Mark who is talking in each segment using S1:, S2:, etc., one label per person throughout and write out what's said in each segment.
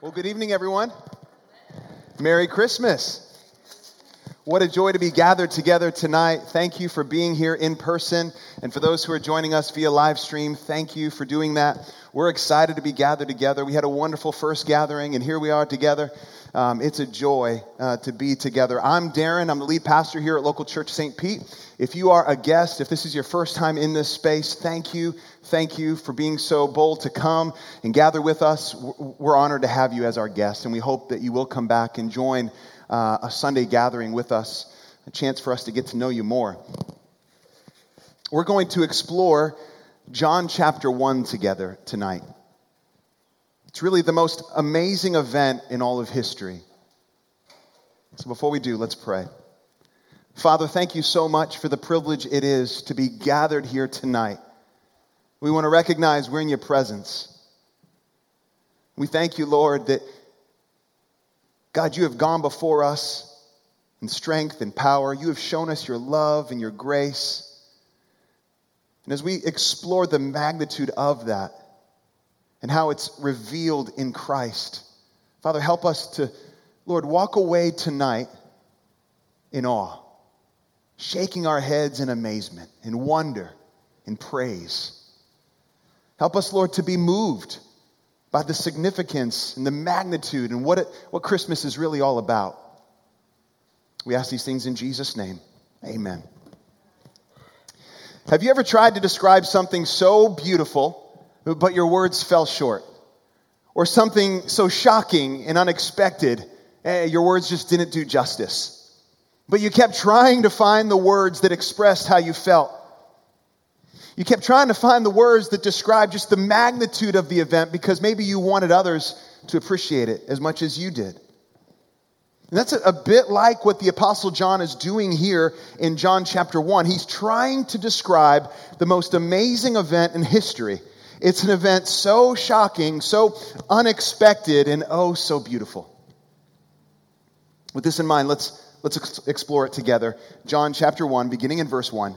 S1: Well, good evening, everyone. Merry Christmas. What a joy to be gathered together tonight. Thank you for being here in person. And for those who are joining us via live stream, thank you for doing that. We're excited to be gathered together. We had a wonderful first gathering, and here we are together. Um, it's a joy uh, to be together. I'm Darren. I'm the lead pastor here at Local Church St. Pete. If you are a guest, if this is your first time in this space, thank you. Thank you for being so bold to come and gather with us. We're honored to have you as our guest, and we hope that you will come back and join uh, a Sunday gathering with us, a chance for us to get to know you more. We're going to explore John chapter 1 together tonight. It's really the most amazing event in all of history. So before we do, let's pray. Father, thank you so much for the privilege it is to be gathered here tonight. We want to recognize we're in your presence. We thank you, Lord, that God, you have gone before us in strength and power. You have shown us your love and your grace. And as we explore the magnitude of that and how it's revealed in Christ, Father, help us to, Lord, walk away tonight in awe shaking our heads in amazement, in wonder, in praise. Help us, Lord, to be moved by the significance and the magnitude and what, it, what Christmas is really all about. We ask these things in Jesus' name. Amen. Have you ever tried to describe something so beautiful, but your words fell short? Or something so shocking and unexpected, eh, your words just didn't do justice? But you kept trying to find the words that expressed how you felt. You kept trying to find the words that describe just the magnitude of the event because maybe you wanted others to appreciate it as much as you did. And that's a, bit like what the Apostle John is doing here in John chapter 1. He's trying to describe the most amazing event in history. It's an event so shocking, so unexpected, and oh, so beautiful. With this in mind, let's Let's ex- explore it together. John chapter 1, beginning in verse 1.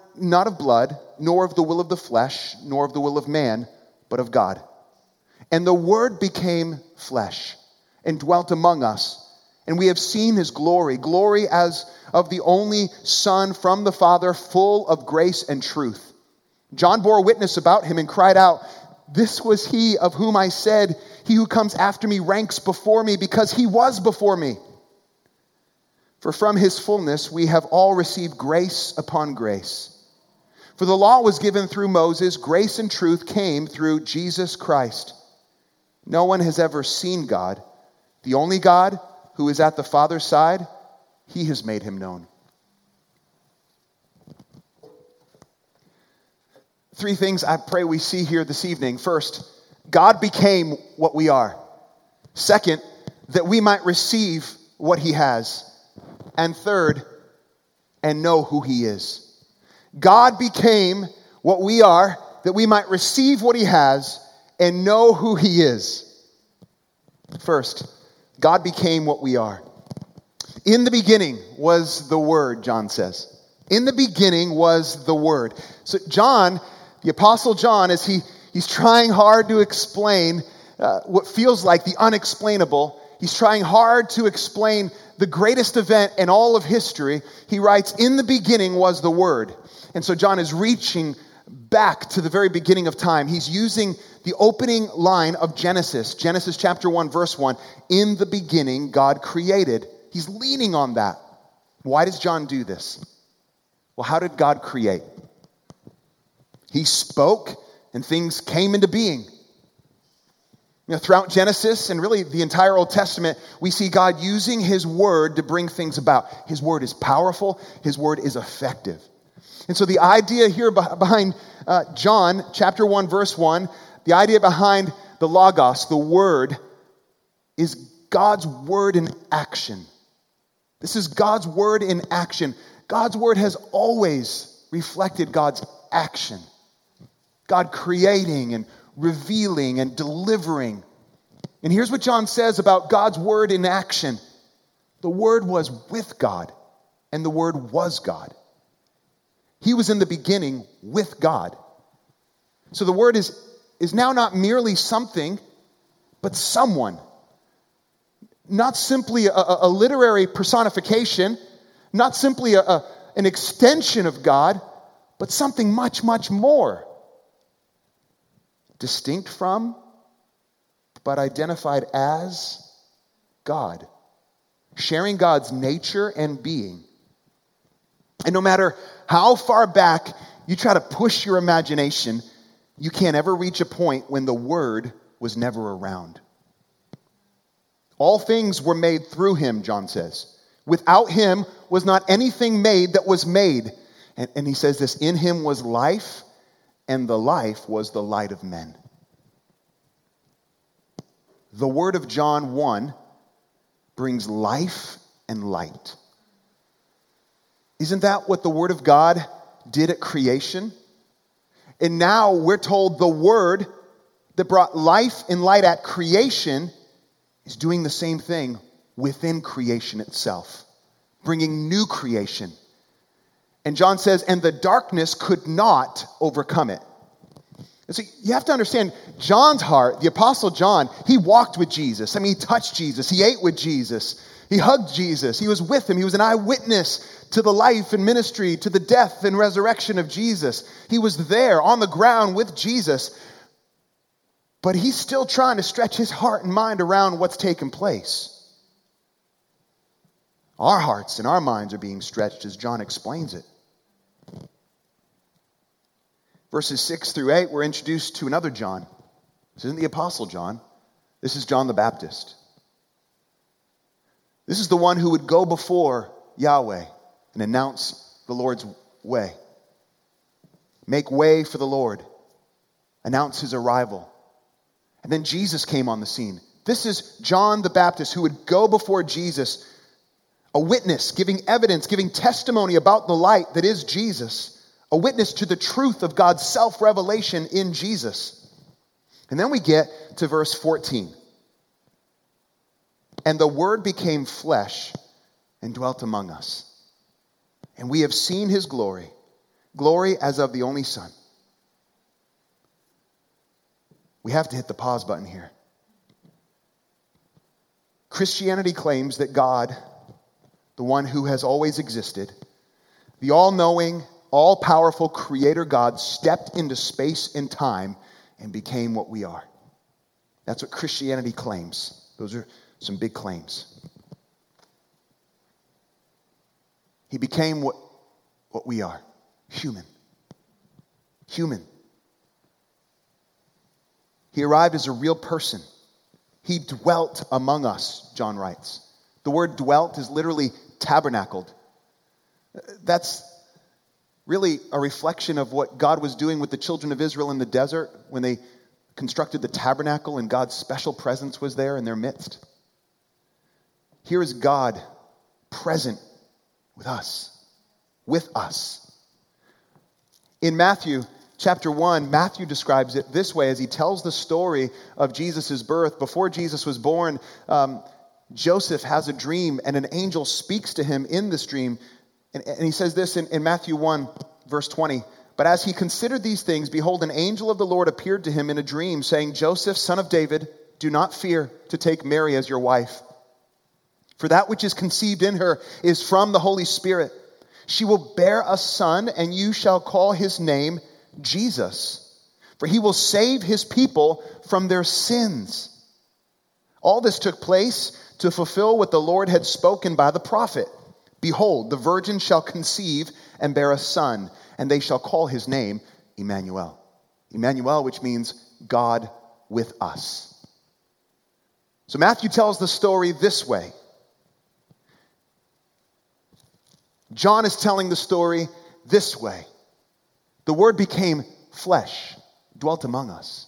S1: not of blood, nor of the will of the flesh, nor of the will of man, but of God. And the Word became flesh and dwelt among us. And we have seen his glory, glory as of the only Son from the Father, full of grace and truth. John bore witness about him and cried out, This was he of whom I said, He who comes after me ranks before me, because he was before me. For from his fullness we have all received grace upon grace. For the law was given through Moses, grace and truth came through Jesus Christ. No one has ever seen God. The only God who is at the Father's side, he has made him known. Three things I pray we see here this evening. First, God became what we are. Second, that we might receive what he has. And third, and know who He is. God became what we are that we might receive what He has and know who He is. First, God became what we are. In the beginning was the Word, John says. In the beginning was the Word. So, John, the Apostle John, as he, he's trying hard to explain uh, what feels like the unexplainable, he's trying hard to explain the greatest event in all of history, he writes, In the beginning was the Word. And so John is reaching back to the very beginning of time. He's using the opening line of Genesis, Genesis chapter 1, verse 1. In the beginning, God created. He's leaning on that. Why does John do this? Well, how did God create? He spoke and things came into being. You know, throughout Genesis and really the entire Old Testament, we see God using His Word to bring things about. His Word is powerful, His Word is effective. And so the idea here behind uh, John chapter 1, verse 1, the idea behind the Logos, the Word, is God's Word in action. This is God's Word in action. God's Word has always reflected God's action. God creating and revealing and delivering. And here's what John says about God's Word in action the Word was with God, and the Word was God. He was in the beginning with God. So the Word is, is now not merely something, but someone. Not simply a, a literary personification, not simply a, a, an extension of God, but something much, much more. Distinct from, but identified as God. Sharing God's nature and being. And no matter how far back you try to push your imagination, you can't ever reach a point when the Word was never around. All things were made through him, John says. Without him was not anything made that was made. And, and, he says this In him was life, and the life was the light of men. The word of John 1 brings life and light. Isn't that what the Word of God did at creation? And now we're told the Word that brought life and light at creation is doing the same thing within creation itself, bringing new creation. And John says, and the darkness could not overcome it. And so you have to understand John's heart, the Apostle John, he walked with Jesus. I mean, he touched Jesus, he ate with Jesus, he hugged Jesus, he was with him, he was an eyewitness to the life and ministry, to the death and resurrection of Jesus. He was there on the ground with Jesus, but he's still trying to stretch his heart and mind around what's taken place. Our hearts and our minds are being stretched as John explains it. Verses 6 through 8, we're introduced to another John. This isn't the Apostle John, this is John the Baptist. This is the one who would go before Yahweh and announce the Lord's way. Make way for the Lord. Announce his arrival. And then Jesus came on the scene. This is John the Baptist who would go before Jesus, a witness, giving evidence, giving testimony about the light that is Jesus, a witness to the truth of God's self revelation in Jesus. And then we get to verse 14. And the Word became flesh and dwelt among us and we have seen his glory, glory as of the only Son. We have to hit the pause button here. Christianity claims that God, the one who has always existed, the all knowing, all powerful creator God, stepped into space and time and became what we are. That's what Christianity claims. Those are some big claims. He became what, what we are human. Human. He arrived as a real person. He dwelt among us, John writes. The word dwelt is literally tabernacled. That's really a reflection of what God was doing with the children of Israel in the desert when they constructed the tabernacle and God's special presence was there in their midst. Here is God present with us. With us. In Matthew chapter 1, Matthew describes it this way as he tells the story of Jesus' birth. Before Jesus was born, um, Joseph has a dream, and an angel speaks to him in this dream. And, and he says this in, in Matthew 1, verse 20. But as he considered these things, behold, an angel of the Lord appeared to him in a dream, saying, Joseph, son of David, do not fear to take Mary as your wife for that which is conceived in her is from the Holy Spirit. She will bear a son, and you shall call his name Jesus, for he will save his people from their sins. All this took place to fulfill what the Lord had spoken by the prophet. Behold, the virgin shall conceive and bear a son, and they shall call his name Emmanuel. Emmanuel, which means God with us. So Matthew tells the story this way John is telling the story this way The Word became flesh, dwelt among us.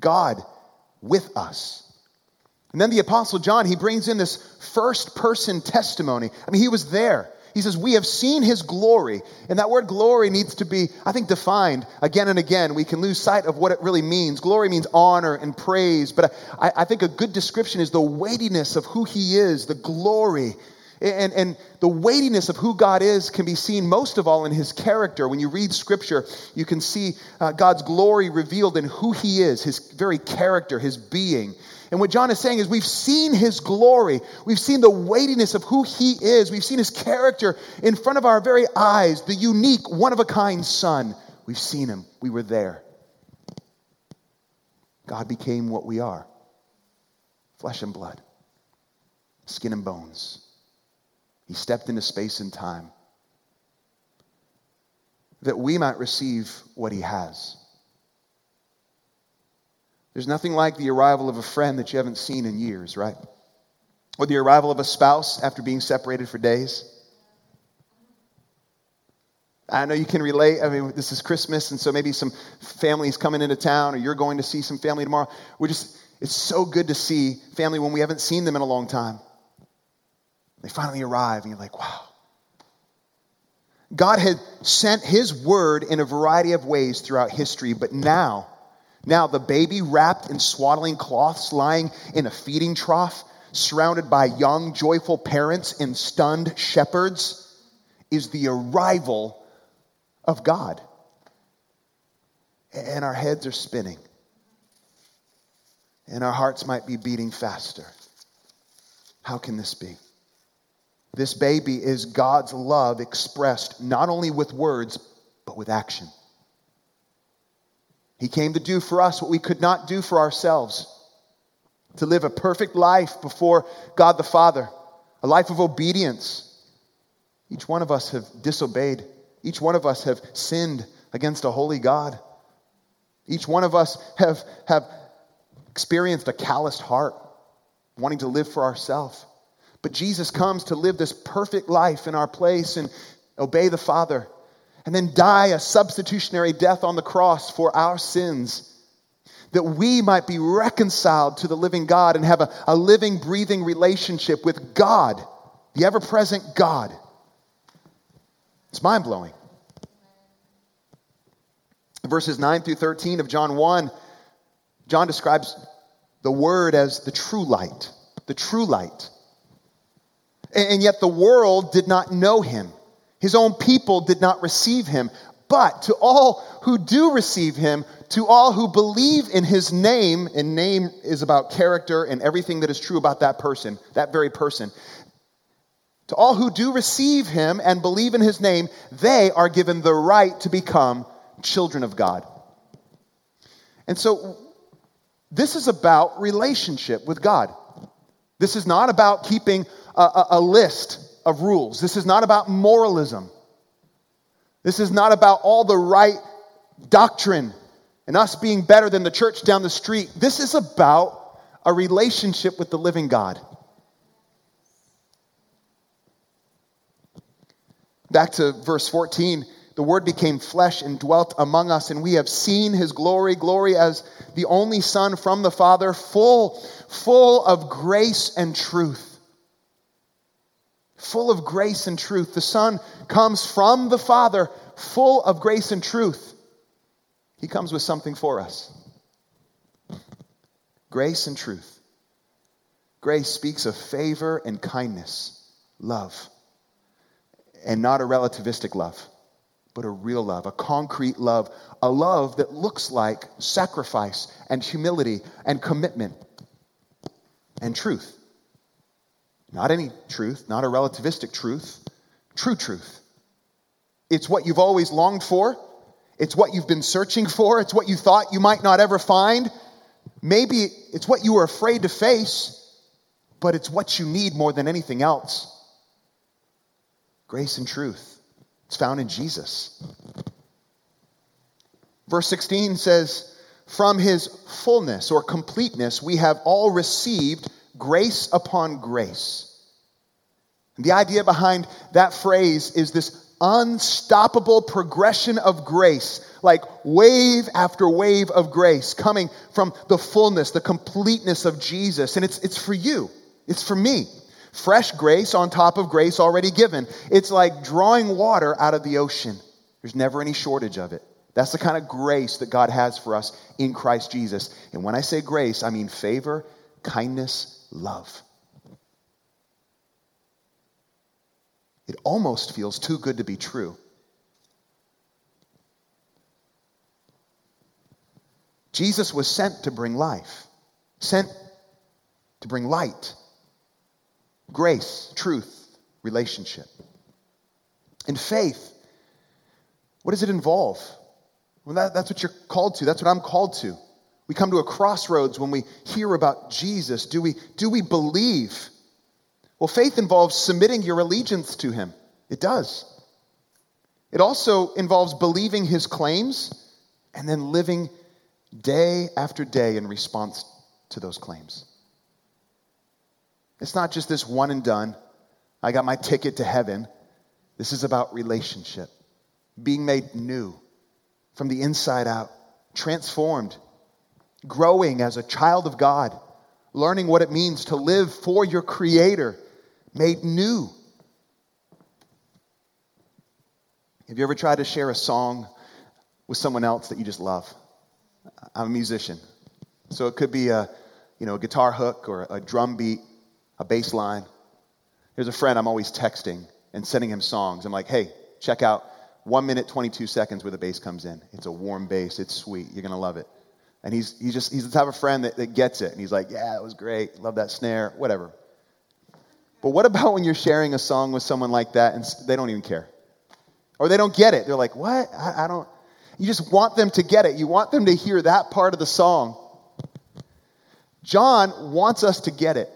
S1: God with us. And then the Apostle John, he brings in this first person testimony. I mean, he was there. He says, We have seen his glory. And that word glory needs to be, I think, defined again and again. We can lose sight of what it really means. Glory means honor and praise. But I, I think a good description is the weightiness of who he is, the glory. And, and the weightiness of who God is can be seen most of all in his character. When you read scripture, you can see uh, God's glory revealed in who he is, his very character, his being. And what John is saying is, we've seen his glory. We've seen the weightiness of who he is. We've seen his character in front of our very eyes, the unique, one of a kind son. We've seen him. We were there. God became what we are flesh and blood, skin and bones. He stepped into space and time that we might receive what he has. There's nothing like the arrival of a friend that you haven't seen in years, right? Or the arrival of a spouse after being separated for days. I know you can relate. I mean, this is Christmas, and so maybe some families coming into town, or you're going to see some family tomorrow. We're just, it's so good to see family when we haven't seen them in a long time. They finally arrive, and you're like, wow. God had sent His word in a variety of ways throughout history, but now, now, the baby wrapped in swaddling cloths, lying in a feeding trough, surrounded by young, joyful parents and stunned shepherds, is the arrival of God. And our heads are spinning, and our hearts might be beating faster. How can this be? This baby is God's love expressed not only with words, but with action. He came to do for us what we could not do for ourselves to live a perfect life before God the Father, a life of obedience. Each one of us have disobeyed. Each one of us have sinned against a holy God. Each one of us have, have experienced a calloused heart, wanting to live for ourselves. But Jesus comes to live this perfect life in our place and obey the Father and then die a substitutionary death on the cross for our sins, that we might be reconciled to the living God and have a, a living, breathing relationship with God, the ever present God. It's mind blowing. Verses 9 through 13 of John 1, John describes the Word as the true light, the true light. And yet the world did not know him. His own people did not receive him. But to all who do receive him, to all who believe in his name, and name is about character and everything that is true about that person, that very person. To all who do receive him and believe in his name, they are given the right to become children of God. And so, this is about relationship with God. This is not about keeping a, a, a list of rules. This is not about moralism. This is not about all the right doctrine and us being better than the church down the street. This is about a relationship with the living God. Back to verse 14 the word became flesh and dwelt among us, and we have seen his glory, glory as the only Son from the Father, full, full of grace and truth full of grace and truth. The Son comes from the Father, full of grace and truth. He comes with something for us grace and truth. Grace speaks of favor and kindness, love, and not a relativistic love, but a real love, a concrete love, a love that looks like sacrifice and humility and commitment and truth. Not any truth, not a relativistic truth, true truth. It's what you've always longed for, It's what you've been searching for. It's what you thought you might not ever find. Maybe it's what you were afraid to face, but it's what you need more than anything else. Grace and truth. It's found in Jesus. Verse 16 says, From his fullness or completeness, we have all received grace upon grace. And the idea behind that phrase is this unstoppable progression of grace, like wave after wave of grace coming from the fullness, the completeness of Jesus. And it's, it's for you, it's for me. Fresh grace on top of grace already given. It's like drawing water out of the ocean, there's never any shortage of it. That's the kind of grace that God has for us in Christ Jesus. And when I say grace, I mean favor, kindness, love. It almost feels too good to be true. Jesus was sent to bring life, sent to bring light, grace, truth, relationship. And faith, what does it involve? Well, that, that's what you're called to. That's what I'm called to. We come to a crossroads when we hear about Jesus. Do we, do we believe? Well, faith involves submitting your allegiance to him. It does. It also involves believing his claims and then living day after day in response to those claims. It's not just this one and done. I got my ticket to heaven. This is about relationship, being made new from the inside out, transformed, growing as a child of God, learning what it means to live for your Creator made new. Have you ever tried to share a song with someone else that you just love? I'm a musician. So it could be a, you know, a guitar hook or a drum beat, a bass line. There's a friend I'm always texting and sending him songs. I'm like, hey, check out one minute, 22 seconds where the bass comes in. It's a warm bass. It's sweet. You're going to love it. And he's, he's just, he's the type of friend that, that gets it. And he's like, yeah, it was great. Love that snare, whatever. But what about when you're sharing a song with someone like that and they don't even care? Or they don't get it. They're like, what? I, I don't. You just want them to get it. You want them to hear that part of the song. John wants us to get it.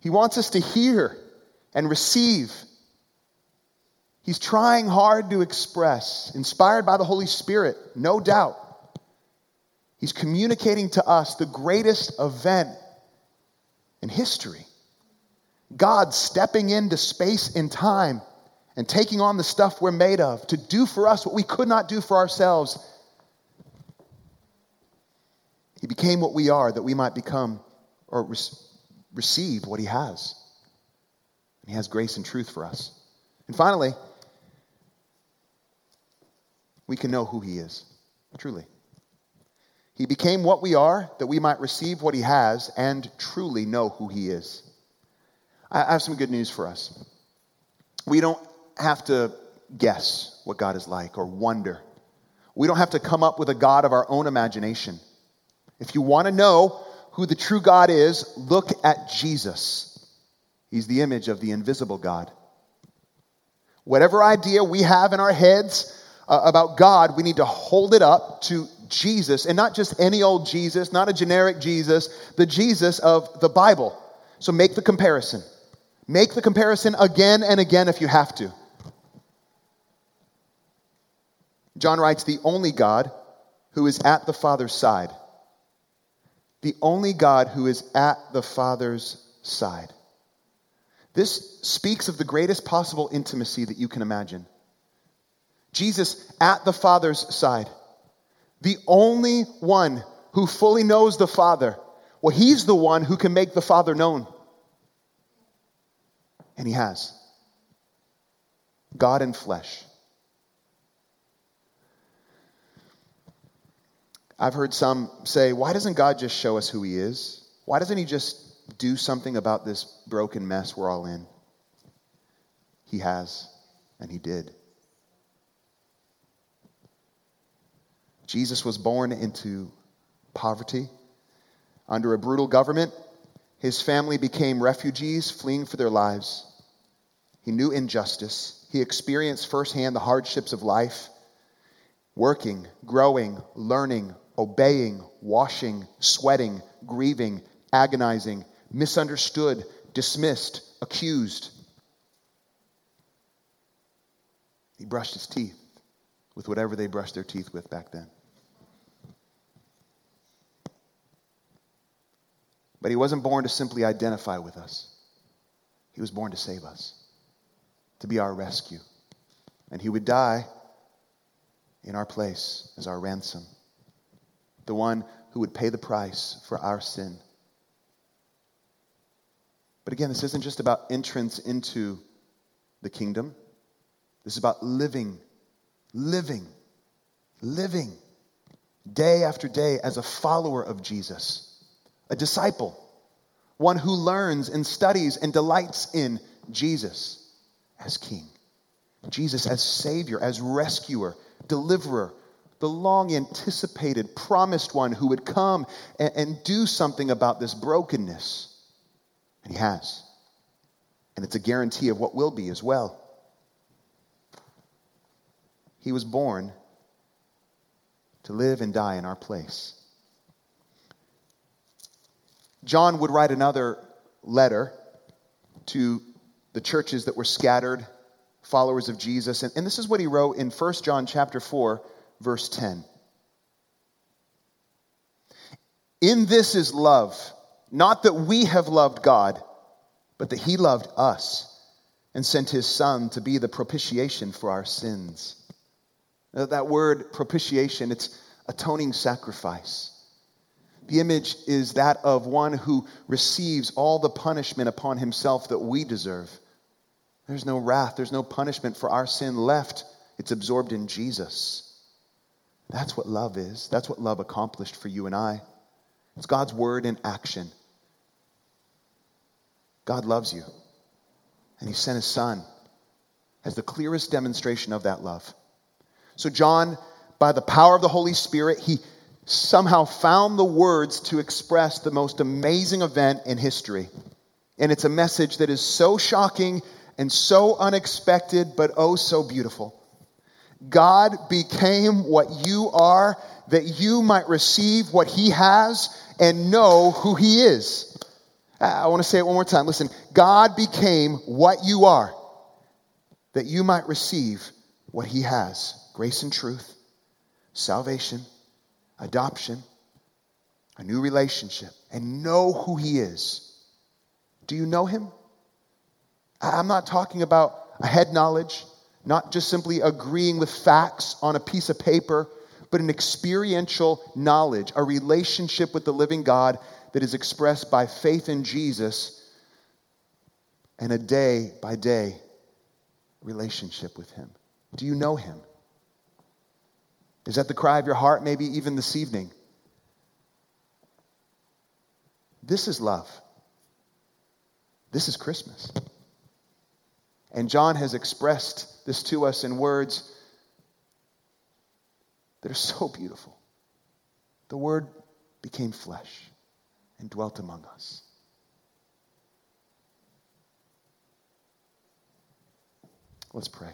S1: He wants us to hear and receive. He's trying hard to express, inspired by the Holy Spirit, no doubt. He's communicating to us the greatest event in history. God stepping into space and time and taking on the stuff we're made of to do for us what we could not do for ourselves. He became what we are that we might become or re- receive what He has. And He has grace and truth for us. And finally, we can know who He is, truly. He became what we are that we might receive what He has and truly know who He is. I have some good news for us. We don't have to guess what God is like or wonder. We don't have to come up with a God of our own imagination. If you want to know who the true God is, look at Jesus. He's the image of the invisible God. Whatever idea we have in our heads uh, about God, we need to hold it up to Jesus, and not just any old Jesus, not a generic Jesus, the Jesus of the Bible. So make the comparison. Make the comparison again and again if you have to. John writes, the only God who is at the Father's side. The only God who is at the Father's side. This speaks of the greatest possible intimacy that you can imagine. Jesus at the Father's side. The only one who fully knows the Father. Well, he's the one who can make the Father known. And he has. God in flesh. I've heard some say, why doesn't God just show us who he is? Why doesn't he just do something about this broken mess we're all in? He has, and he did. Jesus was born into poverty under a brutal government his family became refugees fleeing for their lives. He knew injustice. He experienced firsthand the hardships of life. working, growing, learning, obeying, washing, sweating, grieving, agonizing, misunderstood, dismissed, accused. He brushed his teeth with whatever they brushed their teeth with back then. But he wasn't born to simply identify with us, he was born to save us, to be our rescue. And he would die in our place as our ransom, the one who would pay the price for our sin. But again, this isn't just about entrance into the kingdom. This is about living, living, living day after day as a follower of Jesus a disciple, one who learns and studies and delights in Jesus as King, Jesus as Savior, as rescuer, deliverer, the long anticipated, promised one who would come and, and, do something about this brokenness. And He has. And it's a guarantee of what will be as well. He was born to live and die in our place. John would write another letter to the churches that were scattered, followers of Jesus. And, and this is what he wrote in 1 John chapter 4, verse 10. In this is love, not that we have loved God, but that he loved us and sent his Son to be the propitiation for our sins. Now, that word propitiation, it's atoning sacrifice. The image is that of one who receives all the punishment upon himself that we deserve. There's no wrath, there's no punishment for our sin left. It's absorbed in Jesus. That's what love is. That's what love accomplished for you and I. It's God's word in action. God loves you. And he sent his son as the clearest demonstration of that love. So, John, by the power of the Holy Spirit, he somehow found the words to express the most amazing event in history. And it's a message that is so shocking and so unexpected, but oh so beautiful. God became what you are that you might receive what he has and know who he is. Ah, I want to say it one more time. Listen, God became what you are that you might receive what he has grace and truth, salvation adoption, a new relationship, and know who He is. Do you know Him? I'm not talking about a head knowledge, not just simply agreeing with facts on a piece of paper, but an experiential knowledge, a relationship with the living God that is expressed by faith in Jesus and a day by day relationship with Him. Do you know Him? Is that the cry of your heart, maybe even this evening? This is love. This is Christmas. And John has expressed this to us in words that are so beautiful. The Word became flesh and dwelt among us. Let's pray.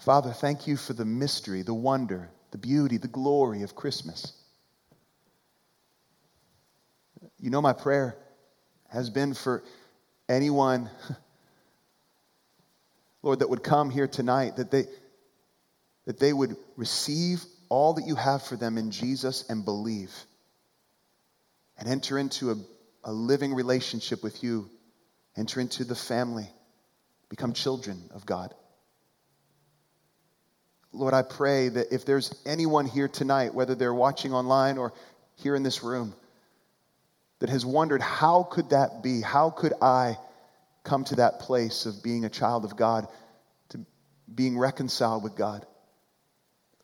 S1: Father, thank you for the mystery, the wonder, the beauty, the glory of Christmas. You know, my prayer has been for anyone, Lord, that would come here tonight, that they, that they would receive all that you have for them in Jesus and believe and enter into a, a living relationship with you, enter into the family, become children of God. Lord, I pray that if there's anyone here tonight, whether they're watching online or here in this room, that has wondered, how could that be? How could I come to that place of being a child of God, to being reconciled with God?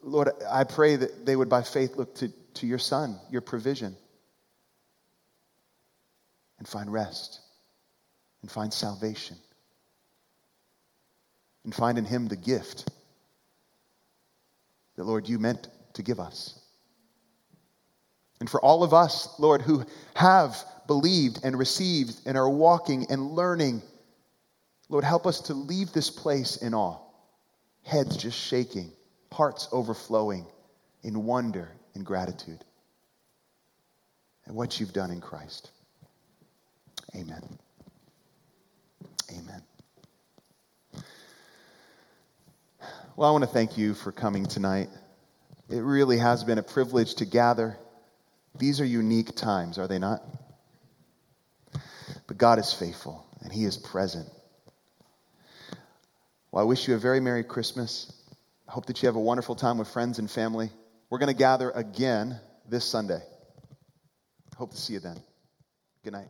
S1: Lord, I pray that they would by faith look to, to your Son, your provision, and find rest, and find salvation, and find in Him the gift that, Lord, you meant to give us. And for all of us, Lord, who have believed and received and are walking and learning, Lord, help us to leave this place in awe. heads just shaking, hearts overflowing in wonder and gratitude at what you've done in Christ. Amen. Amen. Well, I want to thank you for coming tonight. It really has been a privilege to gather. These are unique times, are they not? But God is faithful and He is present. Well, I wish you a very Merry Christmas. I hope that you have a wonderful time with friends and family. We're going to gather again this Sunday. Hope to see you then. Good night.